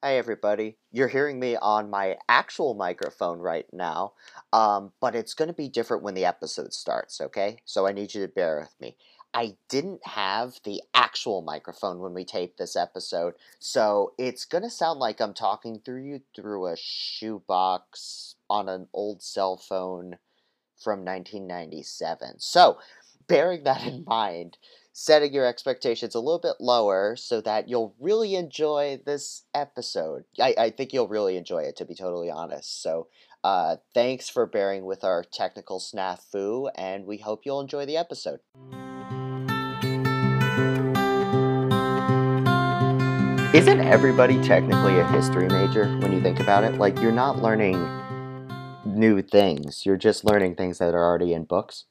Hi, everybody. You're hearing me on my actual microphone right now, um, but it's going to be different when the episode starts, okay? So I need you to bear with me. I didn't have the actual microphone when we taped this episode, so it's going to sound like I'm talking through you through a shoebox on an old cell phone from 1997. So, bearing that in mind, setting your expectations a little bit lower so that you'll really enjoy this episode. I, I think you'll really enjoy it, to be totally honest. So, uh, thanks for bearing with our technical snafu, and we hope you'll enjoy the episode. Isn't everybody technically a history major when you think about it? Like, you're not learning new things, you're just learning things that are already in books.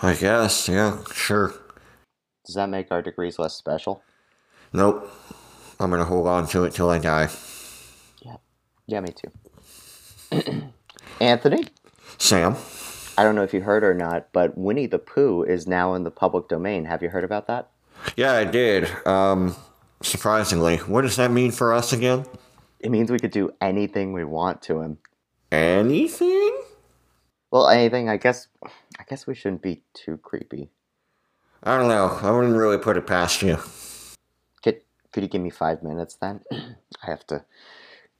I guess, yeah, sure. Does that make our degrees less special? Nope. I'm gonna hold on to it till I die. Yeah. Yeah, me too. Anthony? Sam? I don't know if you heard or not, but Winnie the Pooh is now in the public domain. Have you heard about that? Yeah, I did. Um, surprisingly. What does that mean for us again? It means we could do anything we want to him. Anything? Well, anything, I guess I guess we shouldn't be too creepy. I don't know. I wouldn't really put it past you. Could could you give me five minutes then? I have to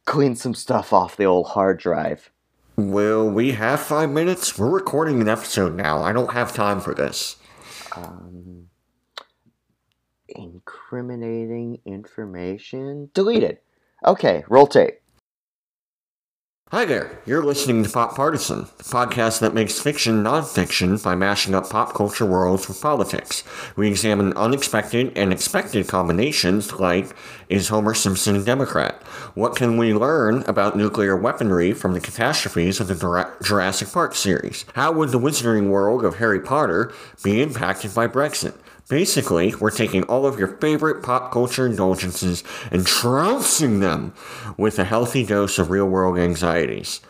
clean some stuff off the old hard drive. Will we have five minutes? We're recording an episode now. I don't have time for this. Um, incriminating information deleted. Okay, roll tape. Hi there, you're listening to Pop Partisan, the podcast that makes fiction nonfiction by mashing up pop culture worlds with politics. We examine unexpected and expected combinations like Is Homer Simpson a Democrat? What can we learn about nuclear weaponry from the catastrophes of the Jurassic Park series? How would the wizarding world of Harry Potter be impacted by Brexit? Basically, we're taking all of your favorite pop culture indulgences and trouncing them with a healthy dose of real world anxieties.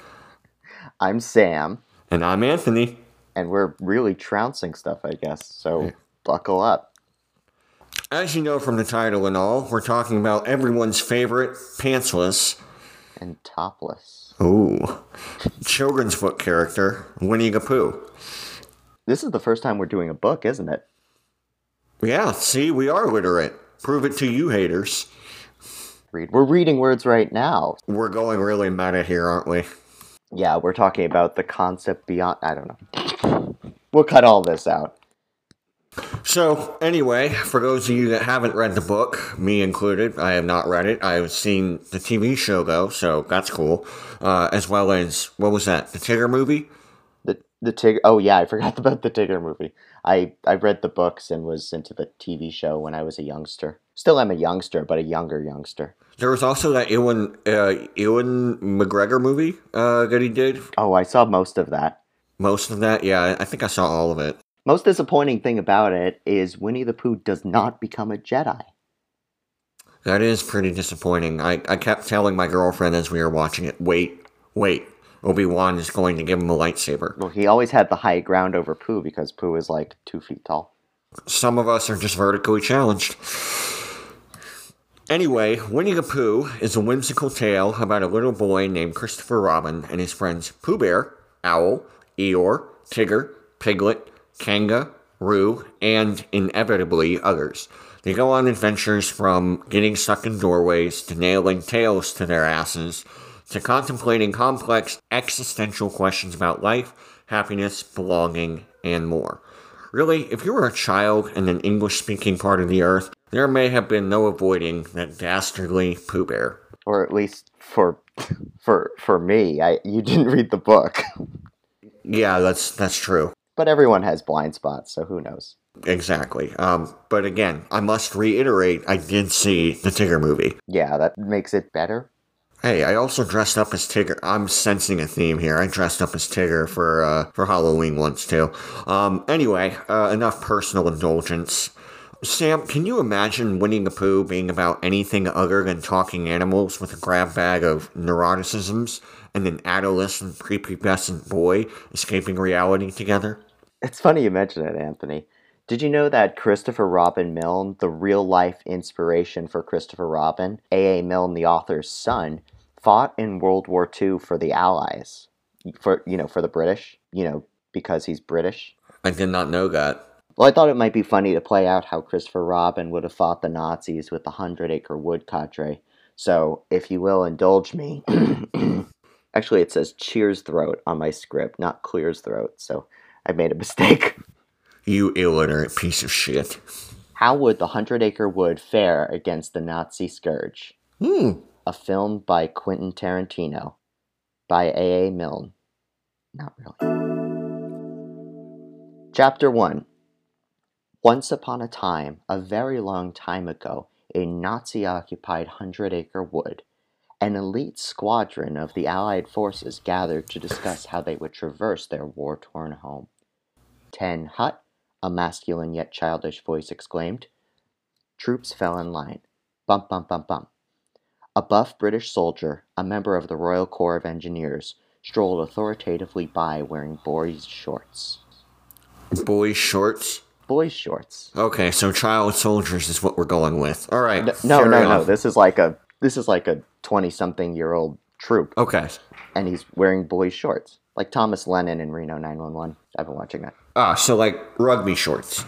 I'm Sam. And I'm Anthony. And we're really trouncing stuff, I guess. So buckle up. As you know from the title and all, we're talking about everyone's favorite pantsless and topless. Ooh. children's book character, Winnie the Pooh. This is the first time we're doing a book, isn't it? Yeah, see, we are literate. Prove it to you haters. Read. We're reading words right now. We're going really meta here, aren't we? Yeah, we're talking about the concept beyond. I don't know. We'll cut all this out. So, anyway, for those of you that haven't read the book, me included, I have not read it. I've seen the TV show, though, so that's cool. Uh, as well as, what was that? The Tigger movie? The, Tigger. Oh, yeah, I forgot about the Tigger movie. I, I read the books and was into the TV show when I was a youngster. Still am a youngster, but a younger youngster. There was also that Ewan, uh, Ewan McGregor movie uh, that he did. Oh, I saw most of that. Most of that? Yeah, I think I saw all of it. Most disappointing thing about it is Winnie the Pooh does not become a Jedi. That is pretty disappointing. I, I kept telling my girlfriend as we were watching it, wait, wait, Obi Wan is going to give him a lightsaber. Well, he always had the high ground over Pooh because Pooh is like two feet tall. Some of us are just vertically challenged. Anyway, Winnie the Pooh is a whimsical tale about a little boy named Christopher Robin and his friends Pooh Bear, Owl, Eeyore, Tigger, Piglet, Kanga, Roo, and inevitably others. They go on adventures from getting stuck in doorways to nailing tails to their asses to contemplating complex existential questions about life, happiness, belonging, and more. Really, if you were a child in an English speaking part of the earth, there may have been no avoiding that dastardly Pooh Bear. Or at least for for for me, I you didn't read the book. yeah, that's that's true. But everyone has blind spots, so who knows? Exactly. Um, but again, I must reiterate, I did see the Tigger movie. Yeah, that makes it better. Hey, I also dressed up as Tigger. I'm sensing a theme here. I dressed up as Tigger for uh, for Halloween once too. Um, anyway, uh, enough personal indulgence. Sam, can you imagine Winnie the Pooh being about anything other than talking animals with a grab bag of neuroticisms and an adolescent prepubescent boy escaping reality together? It's funny you mention it, Anthony. Did you know that Christopher Robin Milne, the real life inspiration for Christopher Robin, A.A. Milne, the author's son, fought in World War II for the Allies? For, you know, for the British, you know, because he's British. I did not know that. Well, I thought it might be funny to play out how Christopher Robin would have fought the Nazis with the Hundred Acre Wood cadre. So, if you will indulge me, actually, it says Cheers Throat on my script, not Clears Throat. So, I made a mistake. You illiterate piece of shit. How would the Hundred Acre Wood fare against the Nazi Scourge? Hmm. A film by Quentin Tarantino, by A.A. Milne. Not really. Chapter 1 Once upon a time, a very long time ago, in Nazi occupied Hundred Acre Wood, an elite squadron of the Allied forces gathered to discuss how they would traverse their war torn home. Ten hut, a masculine yet childish voice exclaimed. Troops fell in line. Bump, bump, bump, bump. A buff British soldier, a member of the Royal Corps of Engineers, strolled authoritatively by wearing boys' shorts. Boys' shorts. Boys' shorts. Okay, so child soldiers is what we're going with. All right. No, no, no, no. This is like a this is like a twenty-something-year-old troop, Okay. and he's wearing boys' shorts, like Thomas Lennon in Reno 911. I've been watching that. Ah, so like rugby shorts.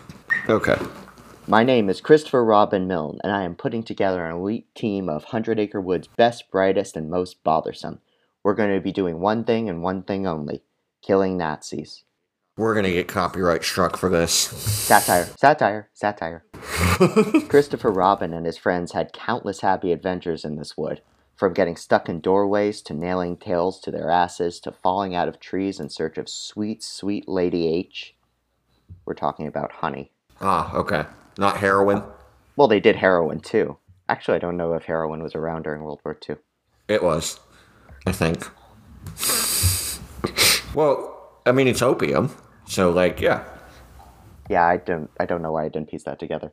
Okay. My name is Christopher Robin Milne, and I am putting together an elite team of Hundred Acre Wood's best, brightest, and most bothersome. We're going to be doing one thing and one thing only killing Nazis. We're gonna get copyright struck for this. Satire, satire, satire. Christopher Robin and his friends had countless happy adventures in this wood, from getting stuck in doorways to nailing tails to their asses to falling out of trees in search of sweet, sweet Lady H. We're talking about honey. Ah, okay. Not heroin. Well, they did heroin too. Actually, I don't know if heroin was around during World War II. It was. I think. well, I mean, it's opium. So, like, yeah. Yeah, I don't I don't know why I didn't piece that together.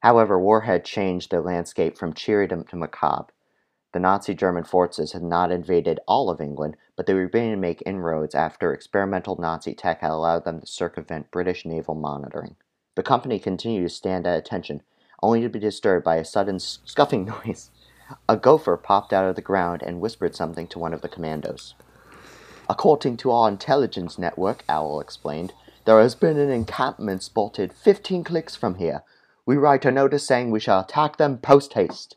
However, war had changed the landscape from cheery to, to macabre. The Nazi German forces had not invaded all of England, but they were beginning to make inroads after experimental Nazi tech had allowed them to circumvent British naval monitoring. The company continued to stand at attention, only to be disturbed by a sudden scuffing noise. A gopher popped out of the ground and whispered something to one of the commandos. According to our intelligence network, Owl explained, there has been an encampment spotted 15 clicks from here. We write a notice saying we shall attack them post haste.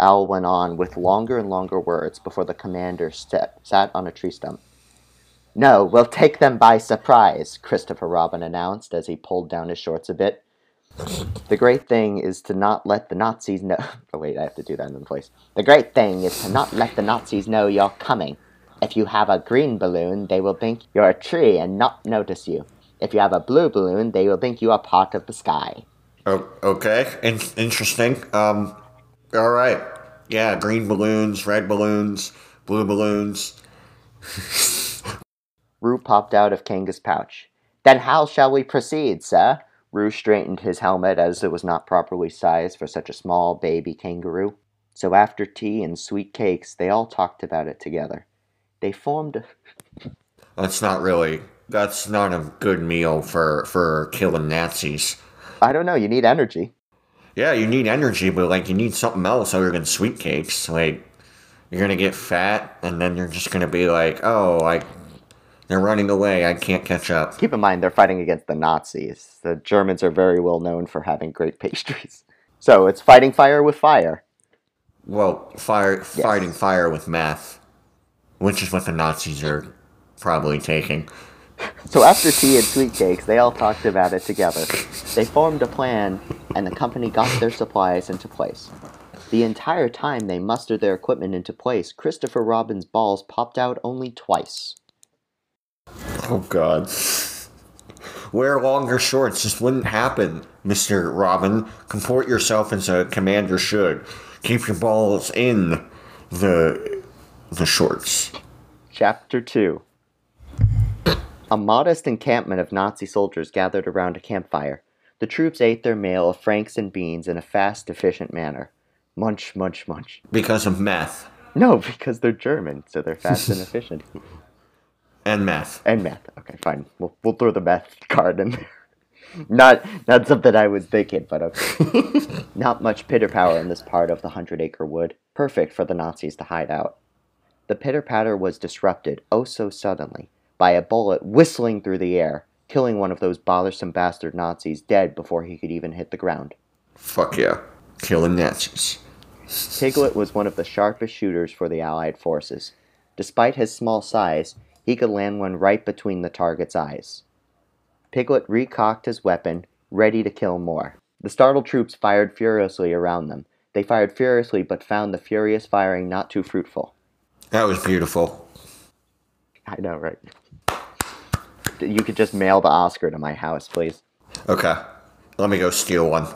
Owl went on with longer and longer words before the commander sat on a tree stump. No, we'll take them by surprise, Christopher Robin announced as he pulled down his shorts a bit. The great thing is to not let the Nazis know. Oh, wait, I have to do that in the place. The great thing is to not let the Nazis know you're coming. If you have a green balloon, they will think you're a tree and not notice you. If you have a blue balloon, they will think you are part of the sky. Oh, okay. In- interesting. Um, all right. Yeah, green balloons, red balloons, blue balloons. Roo popped out of Kanga's pouch. Then how shall we proceed, sir? Roo straightened his helmet as it was not properly sized for such a small baby kangaroo. So after tea and sweet cakes, they all talked about it together. They formed a That's not really. That's not a good meal for for killing Nazis. I don't know, you need energy. Yeah, you need energy, but like you need something else other than sweet cakes. Like you're gonna get fat, and then you're just gonna be like, oh, like they're running away. I can't catch up. Keep in mind, they're fighting against the Nazis. The Germans are very well known for having great pastries. So it's fighting fire with fire. Well, fire fighting fire with meth, which is what the Nazis are probably taking. So after tea and sweet cakes, they all talked about it together. They formed a plan, and the company got their supplies into place. The entire time they mustered their equipment into place, Christopher Robin's balls popped out only twice. Oh God. Wear longer shorts. This wouldn't happen, Mister Robin. Comport yourself as a commander should. Keep your balls in the the shorts. Chapter 2 A modest encampment of Nazi soldiers gathered around a campfire. The troops ate their meal of franks and beans in a fast, efficient manner. Munch, munch, munch. Because of meth No, because they're German, so they're fast and efficient. And math. And math. Okay, fine. We'll, we'll throw the math card in there. not not something I was thinking, but okay. not much pitter power in this part of the Hundred Acre Wood, perfect for the Nazis to hide out. The pitter patter was disrupted, oh so suddenly, by a bullet whistling through the air, killing one of those bothersome bastard Nazis dead before he could even hit the ground. Fuck yeah. Killing Nazis. Piglet was one of the sharpest shooters for the Allied forces. Despite his small size, he could land one right between the target's eyes. Piglet recocked his weapon, ready to kill more. The startled troops fired furiously around them. They fired furiously, but found the furious firing not too fruitful. That was beautiful. I know, right? You could just mail the Oscar to my house, please. Okay. Let me go steal one.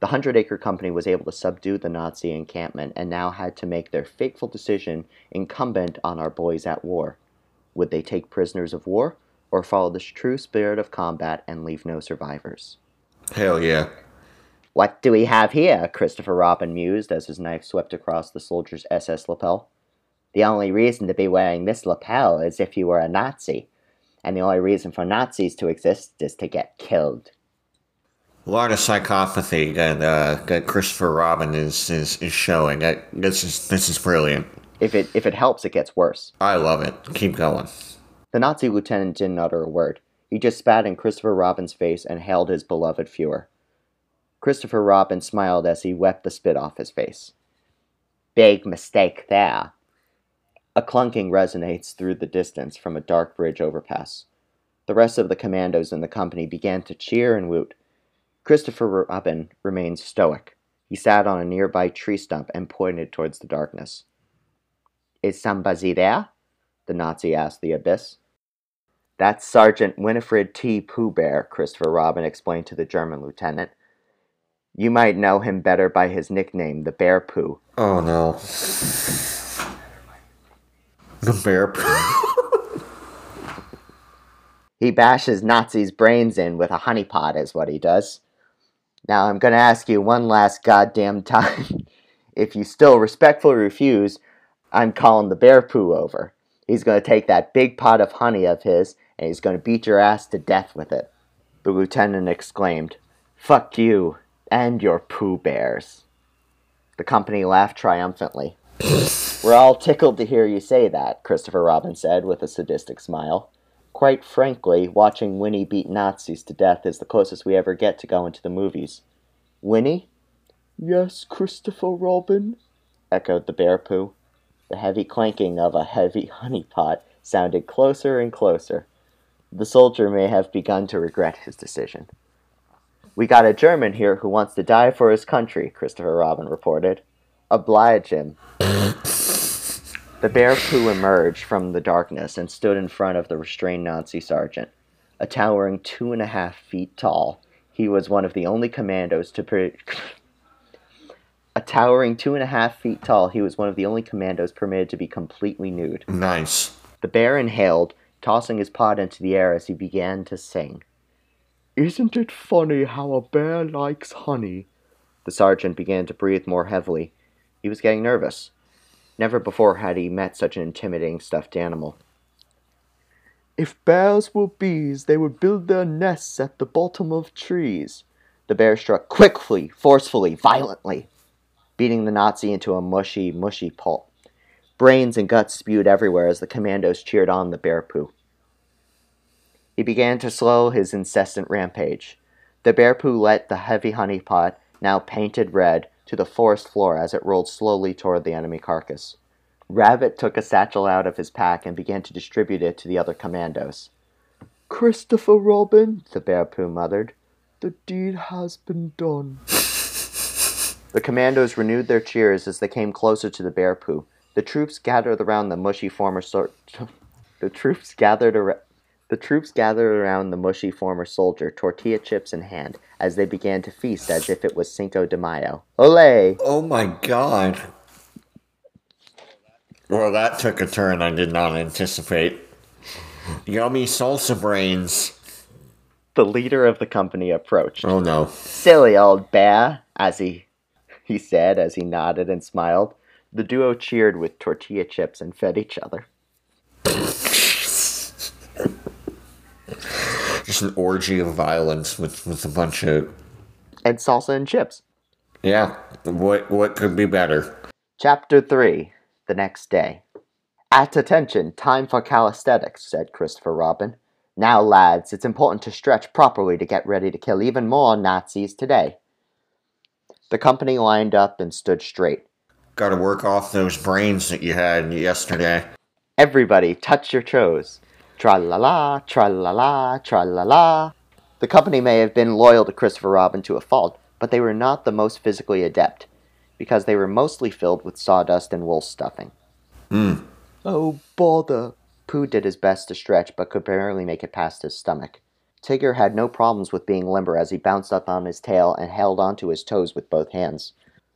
The Hundred Acre Company was able to subdue the Nazi encampment and now had to make their fateful decision incumbent on our boys at war. Would they take prisoners of war or follow the true spirit of combat and leave no survivors? Hell yeah. What do we have here? Christopher Robin mused as his knife swept across the soldier's SS lapel. The only reason to be wearing this lapel is if you were a Nazi, and the only reason for Nazis to exist is to get killed. A lot of psychopathy that, uh, that Christopher Robin is, is, is showing. That, this is this is brilliant. If it if it helps, it gets worse. I love it. Keep going. The Nazi lieutenant didn't utter a word. He just spat in Christopher Robin's face and hailed his beloved Fuhrer. Christopher Robin smiled as he wiped the spit off his face. Big mistake there. A clunking resonates through the distance from a dark bridge overpass. The rest of the commandos in the company began to cheer and woot. Christopher Robin remained stoic. He sat on a nearby tree stump and pointed towards the darkness. Is somebody there? The Nazi asked the abyss. That's Sergeant Winifred T. Pooh Bear, Christopher Robin explained to the German lieutenant. You might know him better by his nickname, the Bear Pooh. Oh no. The bear poo. He bashes Nazis' brains in with a honeypot, is what he does. Now I'm going to ask you one last goddamn time. if you still respectfully refuse, I'm calling the bear poo over. He's going to take that big pot of honey of his and he's going to beat your ass to death with it. The lieutenant exclaimed, Fuck you and your poo bears. The company laughed triumphantly. We're all tickled to hear you say that, Christopher Robin said with a sadistic smile. Quite frankly, watching Winnie beat Nazis to death is the closest we ever get to going to the movies. Winnie? Yes, Christopher Robin, echoed the bear poo. The heavy clanking of a heavy honey pot sounded closer and closer. The soldier may have begun to regret his decision. We got a German here who wants to die for his country, Christopher Robin reported. Oblige him. The bear poo emerged from the darkness and stood in front of the restrained Nazi sergeant. A towering two and a half feet tall, he was one of the only commandos to. Per- a towering two and a half feet tall, he was one of the only commandos permitted to be completely nude. Nice. The bear inhaled, tossing his pot into the air as he began to sing. Isn't it funny how a bear likes honey? The sergeant began to breathe more heavily. He was getting nervous. Never before had he met such an intimidating stuffed animal. If bears were bees, they would build their nests at the bottom of trees. The bear struck quickly, forcefully, violently, beating the Nazi into a mushy, mushy pulp. Brains and guts spewed everywhere as the commandos cheered on the bear poo. He began to slow his incessant rampage. The bear poo let the heavy honey pot, now painted red, to the forest floor as it rolled slowly toward the enemy carcass. Rabbit took a satchel out of his pack and began to distribute it to the other commandos. Christopher Robin, the bear poo muttered, the deed has been done. the commandos renewed their cheers as they came closer to the bear poo. The troops gathered around the mushy former sort. the troops gathered around. The troops gathered around the mushy former soldier, tortilla chips in hand, as they began to feast as if it was Cinco de Mayo. Olay! Oh my god. Well, that took a turn I did not anticipate. Yummy salsa brains. The leader of the company approached. Oh no. Silly old bear, as he he said as he nodded and smiled. The duo cheered with tortilla chips and fed each other. Just an orgy of violence with, with a bunch of And salsa and chips. yeah. What what could be better? Chapter 3 The Next Day. At attention, time for calisthenics, said Christopher Robin. Now, lads, it's important to stretch properly to get ready to kill even more Nazis today. The company lined up and stood straight. Got to work off those brains that you had yesterday. Everybody, touch your toes. Tra la la, tra la la, tra la la. The company may have been loyal to Christopher Robin to a fault, but they were not the most physically adept, because they were mostly filled with sawdust and wool stuffing. Hmm. Oh, bother. Pooh did his best to stretch, but could barely make it past his stomach. Tigger had no problems with being limber as he bounced up on his tail and held onto his toes with both hands.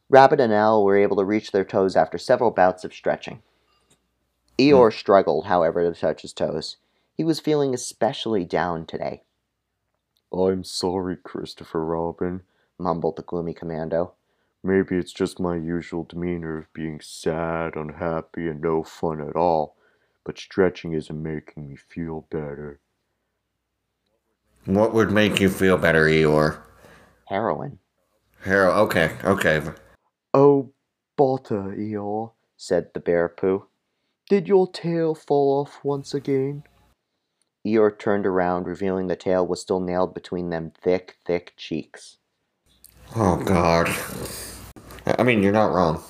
Rabbit and Owl were able to reach their toes after several bouts of stretching. Eeyore hmm. struggled, however, to touch his toes. He was feeling especially down today. I'm sorry, Christopher Robin, mumbled the gloomy commando. Maybe it's just my usual demeanor of being sad, unhappy, and no fun at all, but stretching isn't making me feel better. What would make you feel better, Eeyore? Heroin. Harold, okay, okay. Oh, bother, Eeyore, said the bear Pooh. Did your tail fall off once again? Eeyore turned around, revealing the tail was still nailed between them thick, thick cheeks. Oh God. I mean, you're not wrong.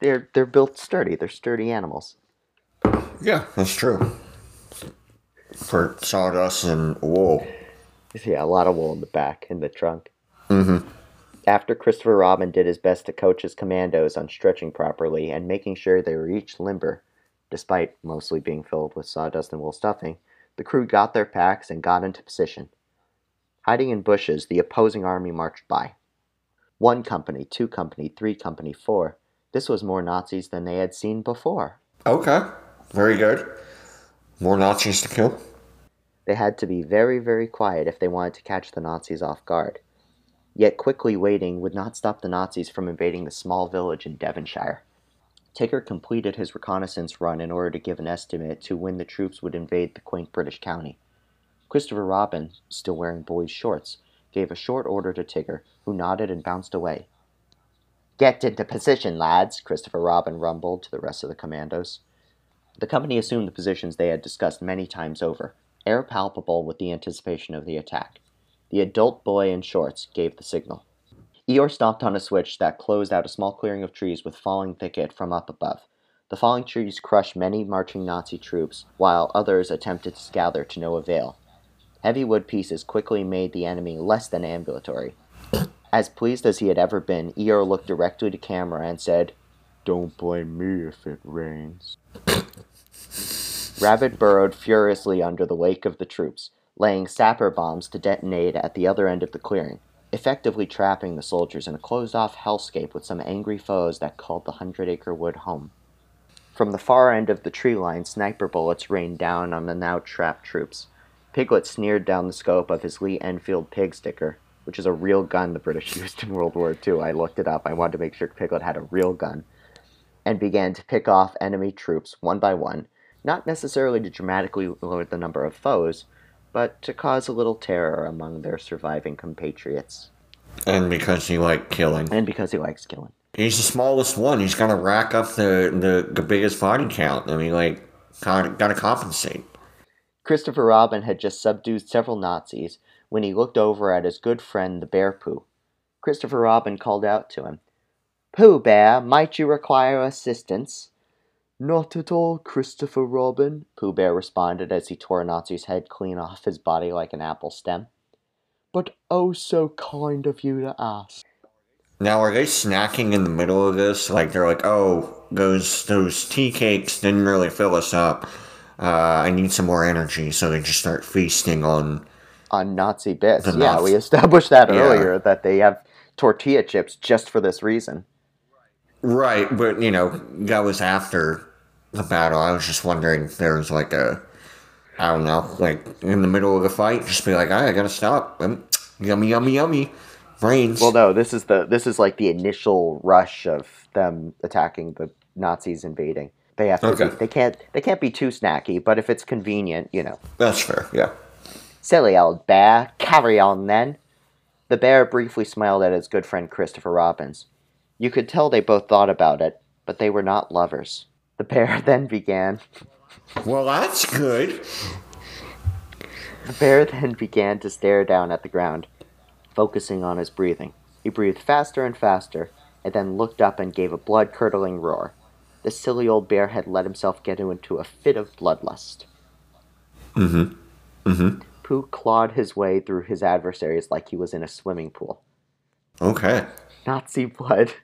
They're they're built sturdy. They're sturdy animals. Yeah, that's true. For sawdust and wool. Yeah, a lot of wool in the back in the trunk. Mm-hmm. After Christopher Robin did his best to coach his commandos on stretching properly and making sure they were each limber, despite mostly being filled with sawdust and wool stuffing, the crew got their packs and got into position. Hiding in bushes, the opposing army marched by. One company, two company, three company, four. This was more Nazis than they had seen before. Okay, very good. More Nazis to kill. They had to be very, very quiet if they wanted to catch the Nazis off guard. Yet quickly waiting would not stop the Nazis from invading the small village in Devonshire. Tigger completed his reconnaissance run in order to give an estimate to when the troops would invade the quaint British county. Christopher Robin, still wearing boy's shorts, gave a short order to Tigger, who nodded and bounced away. Get into position, lads, Christopher Robin rumbled to the rest of the commandos. The company assumed the positions they had discussed many times over, air palpable with the anticipation of the attack. The adult boy in shorts gave the signal. Eeyore stopped on a switch that closed out a small clearing of trees with falling thicket from up above. The falling trees crushed many marching Nazi troops, while others attempted to gather to no avail. Heavy wood pieces quickly made the enemy less than ambulatory. As pleased as he had ever been, Eeyore looked directly to camera and said, Don't blame me if it rains. Rabbit burrowed furiously under the wake of the troops, laying sapper bombs to detonate at the other end of the clearing, effectively trapping the soldiers in a closed off hellscape with some angry foes that called the Hundred Acre Wood home. From the far end of the tree line, sniper bullets rained down on the now trapped troops. Piglet sneered down the scope of his Lee Enfield pig sticker, which is a real gun the British used in World War II. I looked it up. I wanted to make sure Piglet had a real gun. And began to pick off enemy troops one by one, not necessarily to dramatically lower the number of foes, but to cause a little terror among their surviving compatriots. And because he liked killing. And because he likes killing. He's the smallest one. He's got to rack up the, the, the biggest body count. I mean, like, got to compensate. Christopher Robin had just subdued several Nazis when he looked over at his good friend the Bear Pooh. Christopher Robin called out to him, Pooh Bear, might you require assistance? Not at all, Christopher Robin, Pooh Bear responded as he tore a Nazi's head clean off his body like an apple stem. But oh, so kind of you to ask. Now, are they snacking in the middle of this? Like, they're like, oh, those, those tea cakes didn't really fill us up. Uh, I need some more energy, so they just start feasting on. On Nazi bits. Yeah, Nazi- we established that Yeah. earlier that they have tortilla chips just for this reason. Right, but, you know, that was after the battle. I was just wondering if there was like a. I don't know, like in the middle of the fight, just be like, I gotta stop. Um, yummy, yummy, yummy. Brains. Well, no, this is the this is like the initial rush of them attacking the Nazis invading. They have to. Okay. Be, they can't. They can't be too snacky. But if it's convenient, you know. That's fair, yeah. Silly old bear, carry on then. The bear briefly smiled at his good friend Christopher Robbins. You could tell they both thought about it, but they were not lovers. The bear then began. Well, that's good. The bear then began to stare down at the ground, focusing on his breathing. He breathed faster and faster, and then looked up and gave a blood curdling roar. The silly old bear had let himself get into a fit of bloodlust. Mm-hmm. Mm-hmm. Pooh clawed his way through his adversaries like he was in a swimming pool. Okay. Nazi blood.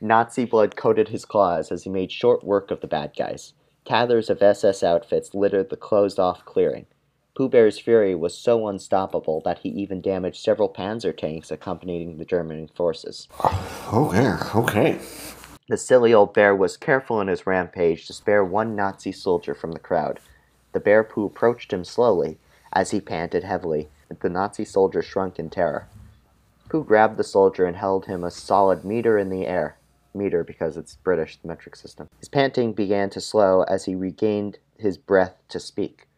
Nazi blood coated his claws as he made short work of the bad guys. Tatters of SS outfits littered the closed off clearing. Pooh Bear's fury was so unstoppable that he even damaged several panzer tanks accompanying the German forces. Oh, there. Okay. The silly old bear was careful in his rampage to spare one Nazi soldier from the crowd. The bear Pooh approached him slowly as he panted heavily. and The Nazi soldier shrunk in terror. Pooh grabbed the soldier and held him a solid meter in the air. Meter because it's British metric system. His panting began to slow as he regained his breath to speak.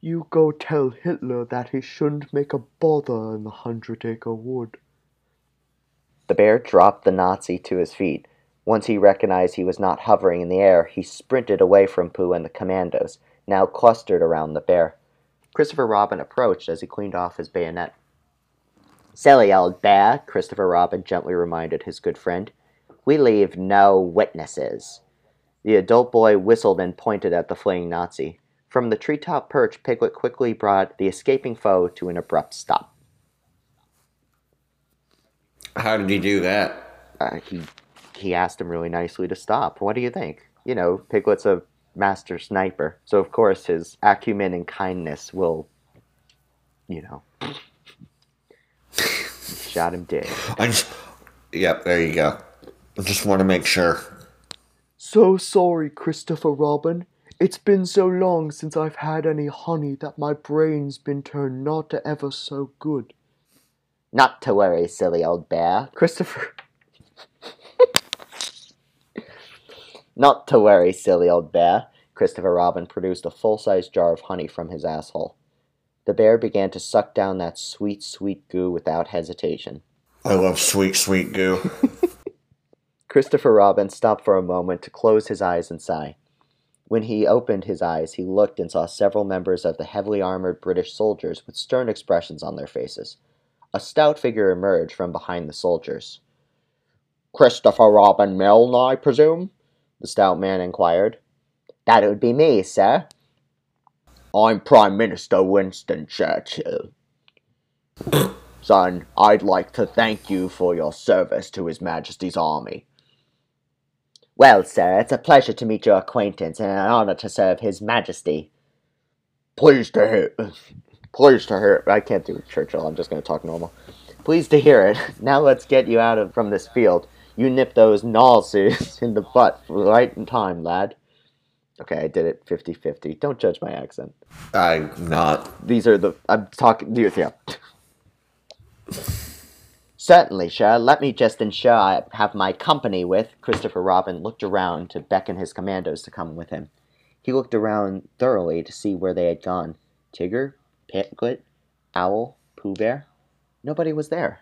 You go tell Hitler that he shouldn't make a bother in the Hundred Acre Wood. The bear dropped the Nazi to his feet. Once he recognized he was not hovering in the air, he sprinted away from Pooh and the commandos, now clustered around the bear. Christopher Robin approached as he cleaned off his bayonet. Silly old bear, Christopher Robin gently reminded his good friend. We leave no witnesses. The adult boy whistled and pointed at the fleeing Nazi. From the treetop perch, Piglet quickly brought the escaping foe to an abrupt stop. How did he do that? Uh, he he asked him really nicely to stop. What do you think? You know, Piglet's a master sniper, so of course his acumen and kindness will, you know, shot him dead. I just. Yep, there you go. I just want to make sure. So sorry, Christopher Robin. It's been so long since I've had any honey that my brain's been turned not ever so good. Not to worry, silly old bear. Christopher. not to worry, silly old bear. Christopher Robin produced a full sized jar of honey from his asshole. The bear began to suck down that sweet, sweet goo without hesitation. I love sweet, sweet goo. Christopher Robin stopped for a moment to close his eyes and sigh. When he opened his eyes, he looked and saw several members of the heavily armored British soldiers with stern expressions on their faces. A stout figure emerged from behind the soldiers. Christopher Robin Milne, I presume? The stout man inquired. That would be me, sir. I'm Prime Minister Winston Churchill. Son, I'd like to thank you for your service to His Majesty's army. Well, sir, it's a pleasure to meet your acquaintance and an honor to serve His Majesty. Pleased to hear. it. Pleased to hear. it. I can't do Churchill. I'm just going to talk normal. Pleased to hear it. Now let's get you out of from this field. You nip those Nazis in the butt right in time, lad. Okay, I did it 50-50. Don't judge my accent. I'm not. These are the I'm talking. Yeah. Certainly, sir. Let me just ensure I have my company with. Christopher Robin looked around to beckon his commandos to come with him. He looked around thoroughly to see where they had gone. Tigger, Piglet, Owl, Pooh Bear. Nobody was there.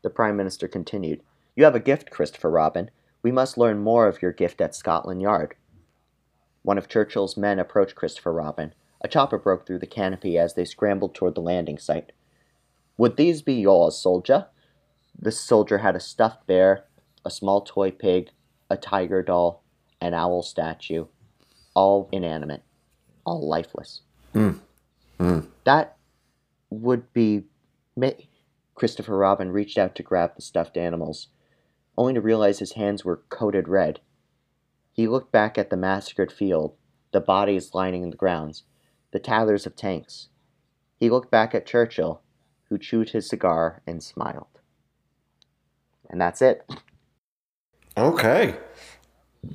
The Prime Minister continued. You have a gift, Christopher Robin. We must learn more of your gift at Scotland Yard. One of Churchill's men approached Christopher Robin. A chopper broke through the canopy as they scrambled toward the landing site. Would these be yours, soldier? The soldier had a stuffed bear, a small toy pig, a tiger doll, an owl statue, all inanimate, all lifeless. Mm. Mm. That would be. Christopher Robin reached out to grab the stuffed animals, only to realize his hands were coated red. He looked back at the massacred field, the bodies lining the grounds, the tatters of tanks. He looked back at Churchill, who chewed his cigar and smiled. And that's it. Okay.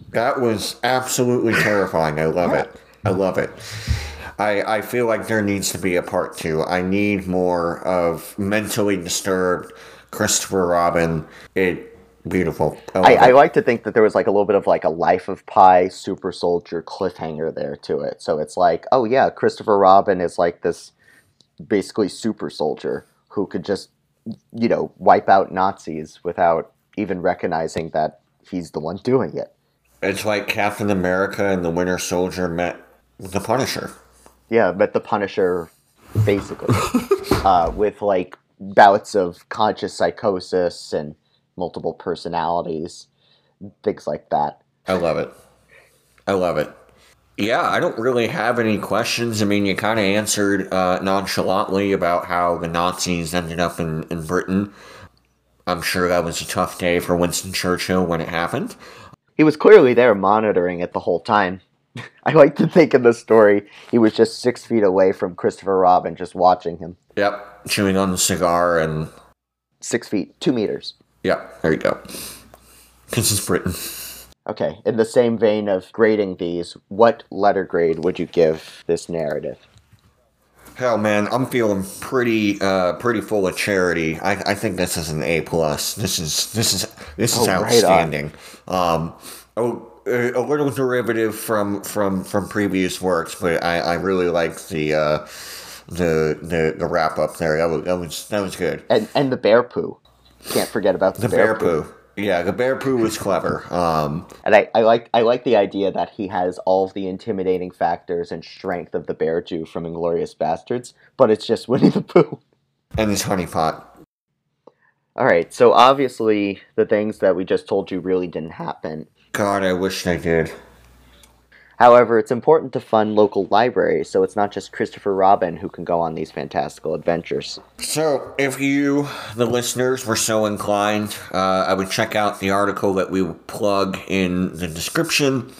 That was absolutely terrifying. I love it. I love it. I, I feel like there needs to be a part two. I need more of mentally disturbed Christopher Robin. It beautiful. I, I, I like to think that there was like a little bit of like a Life of Pi super soldier cliffhanger there to it. So it's like, oh yeah, Christopher Robin is like this basically super soldier who could just, you know, wipe out Nazis without even recognizing that he's the one doing it. It's like Captain America and the Winter Soldier met the Punisher. Yeah, met the Punisher, basically, uh, with like bouts of conscious psychosis and multiple personalities, things like that. I love it. I love it. Yeah, I don't really have any questions. I mean, you kind of answered uh, nonchalantly about how the Nazis ended up in, in Britain. I'm sure that was a tough day for Winston Churchill when it happened. He was clearly there monitoring it the whole time. I like to think in the story he was just six feet away from Christopher Robin, just watching him. Yep, chewing on the cigar and. Six feet, two meters. Yep, there you go. This is Britain. Okay, in the same vein of grading these, what letter grade would you give this narrative? Hell, man, I'm feeling pretty, uh, pretty full of charity. I, I think this is an A plus. This is this is this is Oh, right outstanding. um, oh, a a little derivative from from from previous works, but I, I really like the uh, the the the wrap up there. That was that was that was good. And and the bear poo. Can't forget about the, The bear poo. Yeah, the bear poo was clever. Um, And I, I like I like the idea that he has all of the intimidating factors and strength of the bear Jew from Inglourious Basterds, but it's just Winnie the Pooh. and his honeypot. All right, so obviously the things that we just told you really didn't happen. God, I wish they did. However, it's important to fund local libraries, so it's not just Christopher Robin who can go on these fantastical adventures. So, if you, the listeners, were so inclined, uh, I would check out the article that we will plug in the description,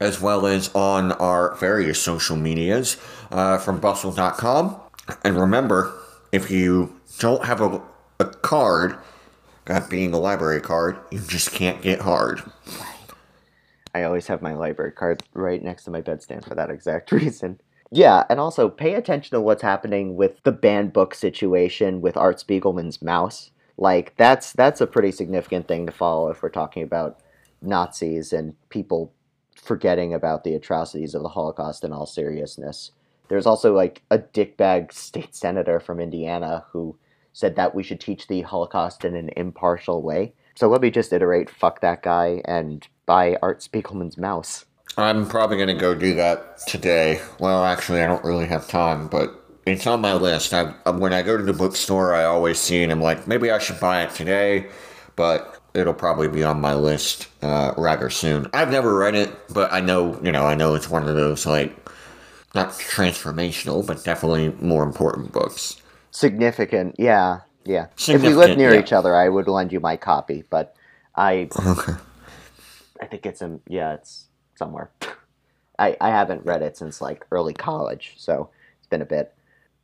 as well as on our various social medias uh, from bustle.com. And remember, if you don't have a, a card, that being a library card, you just can't get hard. I always have my library card right next to my bedstand for that exact reason. Yeah, and also pay attention to what's happening with the banned book situation with Art Spiegelman's Maus. Like that's that's a pretty significant thing to follow if we're talking about Nazis and people forgetting about the atrocities of the Holocaust in all seriousness. There's also like a dickbag state senator from Indiana who said that we should teach the Holocaust in an impartial way. So let me just iterate fuck that guy and buy Art Spiegelman's Maus. I'm probably going to go do that today. Well, actually, I don't really have time, but it's on my list. I, when I go to the bookstore, I always see it. And I'm like, maybe I should buy it today, but it'll probably be on my list uh, rather soon. I've never read it, but I know, you know, I know it's one of those like not transformational, but definitely more important books. Significant, yeah, yeah. if we lived near yeah. each other, I would lend you my copy, but I, Okay. I think it's in, yeah, it's somewhere. I, I haven't read it since like early college, so it's been a bit.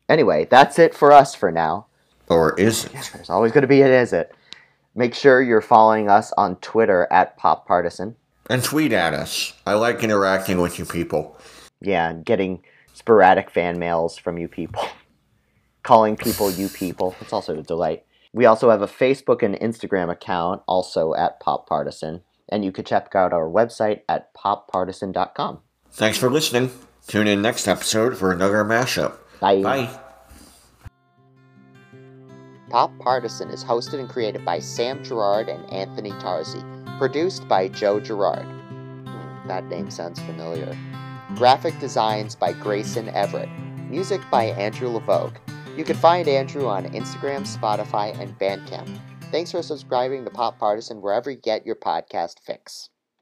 Anyway, that's it for us for now. Or is it? There's always going to be an is it. Make sure you're following us on Twitter at Pop Partisan. And tweet at us. I like interacting with you people. Yeah, and getting sporadic fan mails from you people. Calling people you people. It's also a delight. We also have a Facebook and Instagram account, also at Pop Partisan. And you can check out our website at poppartisan.com. Thanks for listening. Tune in next episode for another mashup. Bye. Bye. Pop Partisan is hosted and created by Sam Gerard and Anthony Tarzi. Produced by Joe Gerard. That name sounds familiar. Graphic designs by Grayson Everett. Music by Andrew LeVogue. You can find Andrew on Instagram, Spotify, and Bandcamp. Thanks for subscribing to Pop Partisan wherever you get your podcast fix.